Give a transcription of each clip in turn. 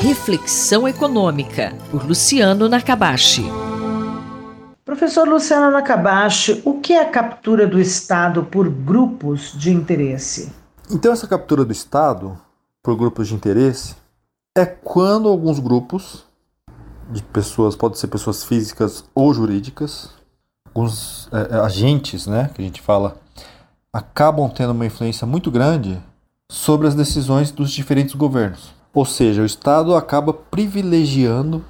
Reflexão Econômica, por Luciano Nakabashi. Professor Luciano Nakabashi, o que é a captura do Estado por grupos de interesse? Então, essa captura do Estado por grupos de interesse é quando alguns grupos de pessoas, pode ser pessoas físicas ou jurídicas, alguns é, é, agentes, né, que a gente fala, acabam tendo uma influência muito grande sobre as decisões dos diferentes governos. Ou seja, o Estado acaba privilegiando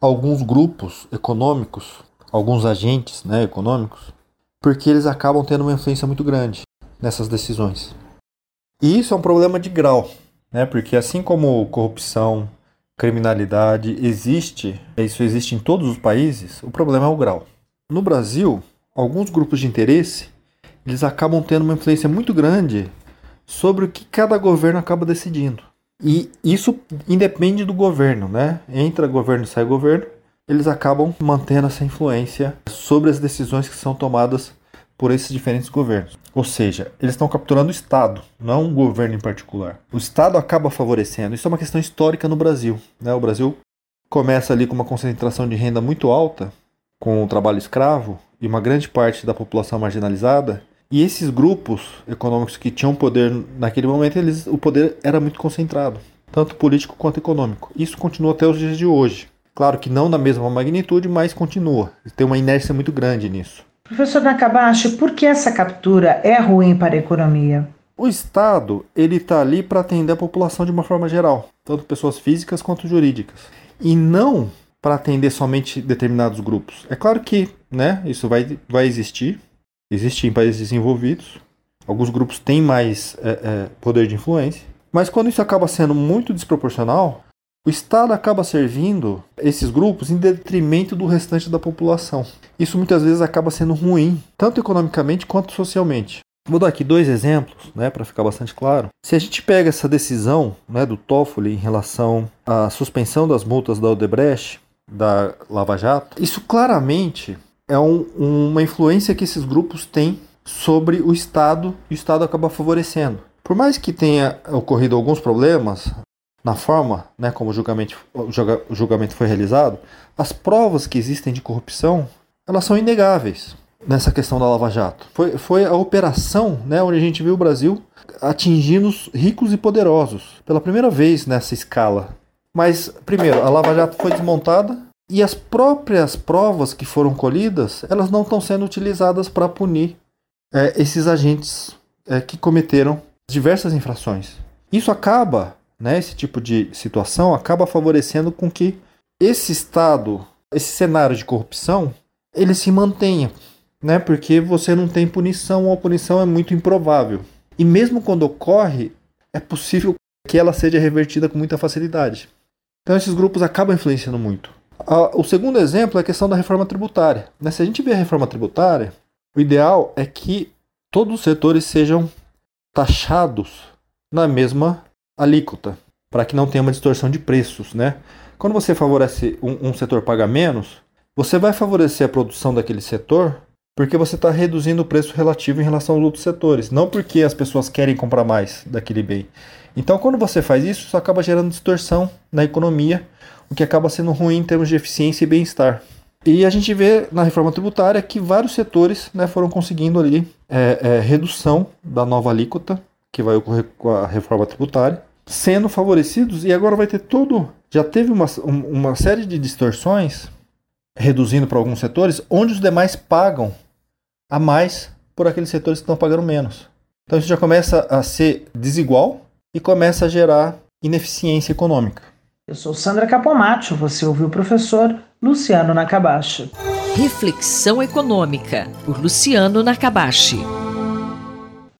alguns grupos econômicos, alguns agentes né, econômicos, porque eles acabam tendo uma influência muito grande nessas decisões. E isso é um problema de grau, né? porque assim como corrupção, criminalidade existe, isso existe em todos os países, o problema é o grau. No Brasil, alguns grupos de interesse eles acabam tendo uma influência muito grande sobre o que cada governo acaba decidindo. E isso independe do governo, né? Entra governo sai governo, eles acabam mantendo essa influência sobre as decisões que são tomadas por esses diferentes governos. Ou seja, eles estão capturando o Estado, não um governo em particular. O Estado acaba favorecendo. Isso é uma questão histórica no Brasil. Né? O Brasil começa ali com uma concentração de renda muito alta, com o trabalho escravo e uma grande parte da população marginalizada. E esses grupos econômicos que tinham poder naquele momento, eles, o poder era muito concentrado, tanto político quanto econômico. Isso continua até os dias de hoje. Claro que não na mesma magnitude, mas continua. Tem uma inércia muito grande nisso. Professor Nakabashi, por que essa captura é ruim para a economia? O Estado ele está ali para atender a população de uma forma geral, tanto pessoas físicas quanto jurídicas, e não para atender somente determinados grupos. É claro que, né, isso vai, vai existir, existe em países desenvolvidos. Alguns grupos têm mais é, é, poder de influência, mas quando isso acaba sendo muito desproporcional, o Estado acaba servindo esses grupos em detrimento do restante da população. Isso muitas vezes acaba sendo ruim, tanto economicamente quanto socialmente. Vou dar aqui dois exemplos, né, para ficar bastante claro. Se a gente pega essa decisão, né, do Toffoli em relação à suspensão das multas da Odebrecht, da Lava Jato, isso claramente é um, uma influência que esses grupos têm sobre o Estado e o Estado acaba favorecendo. Por mais que tenha ocorrido alguns problemas, na forma né, como o julgamento, o julgamento foi realizado, as provas que existem de corrupção elas são inegáveis nessa questão da Lava Jato. Foi, foi a operação né, onde a gente viu o Brasil atingindo os ricos e poderosos pela primeira vez nessa escala. Mas, primeiro, a Lava Jato foi desmontada e as próprias provas que foram colhidas elas não estão sendo utilizadas para punir é, esses agentes é, que cometeram diversas infrações. Isso acaba né, esse tipo de situação acaba favorecendo com que esse estado, esse cenário de corrupção, ele se mantenha, né, porque você não tem punição ou a punição é muito improvável. E mesmo quando ocorre, é possível que ela seja revertida com muita facilidade. Então esses grupos acabam influenciando muito. O segundo exemplo é a questão da reforma tributária. Né? Se a gente vê a reforma tributária, o ideal é que todos os setores sejam taxados na mesma alíquota, para que não tenha uma distorção de preços, né? Quando você favorece um, um setor paga menos, você vai favorecer a produção daquele setor porque você está reduzindo o preço relativo em relação aos outros setores, não porque as pessoas querem comprar mais daquele bem. Então, quando você faz isso, isso acaba gerando distorção na economia, o que acaba sendo ruim em termos de eficiência e bem-estar. E a gente vê na reforma tributária que vários setores né, foram conseguindo ali é, é, redução da nova alíquota que vai ocorrer com a reforma tributária, sendo favorecidos e agora vai ter todo. Já teve uma, uma série de distorções, reduzindo para alguns setores, onde os demais pagam a mais por aqueles setores que estão pagando menos. Então isso já começa a ser desigual e começa a gerar ineficiência econômica. Eu sou Sandra Capomatto, você ouviu o professor Luciano Nakabashi. Reflexão Econômica, por Luciano Nakabashi.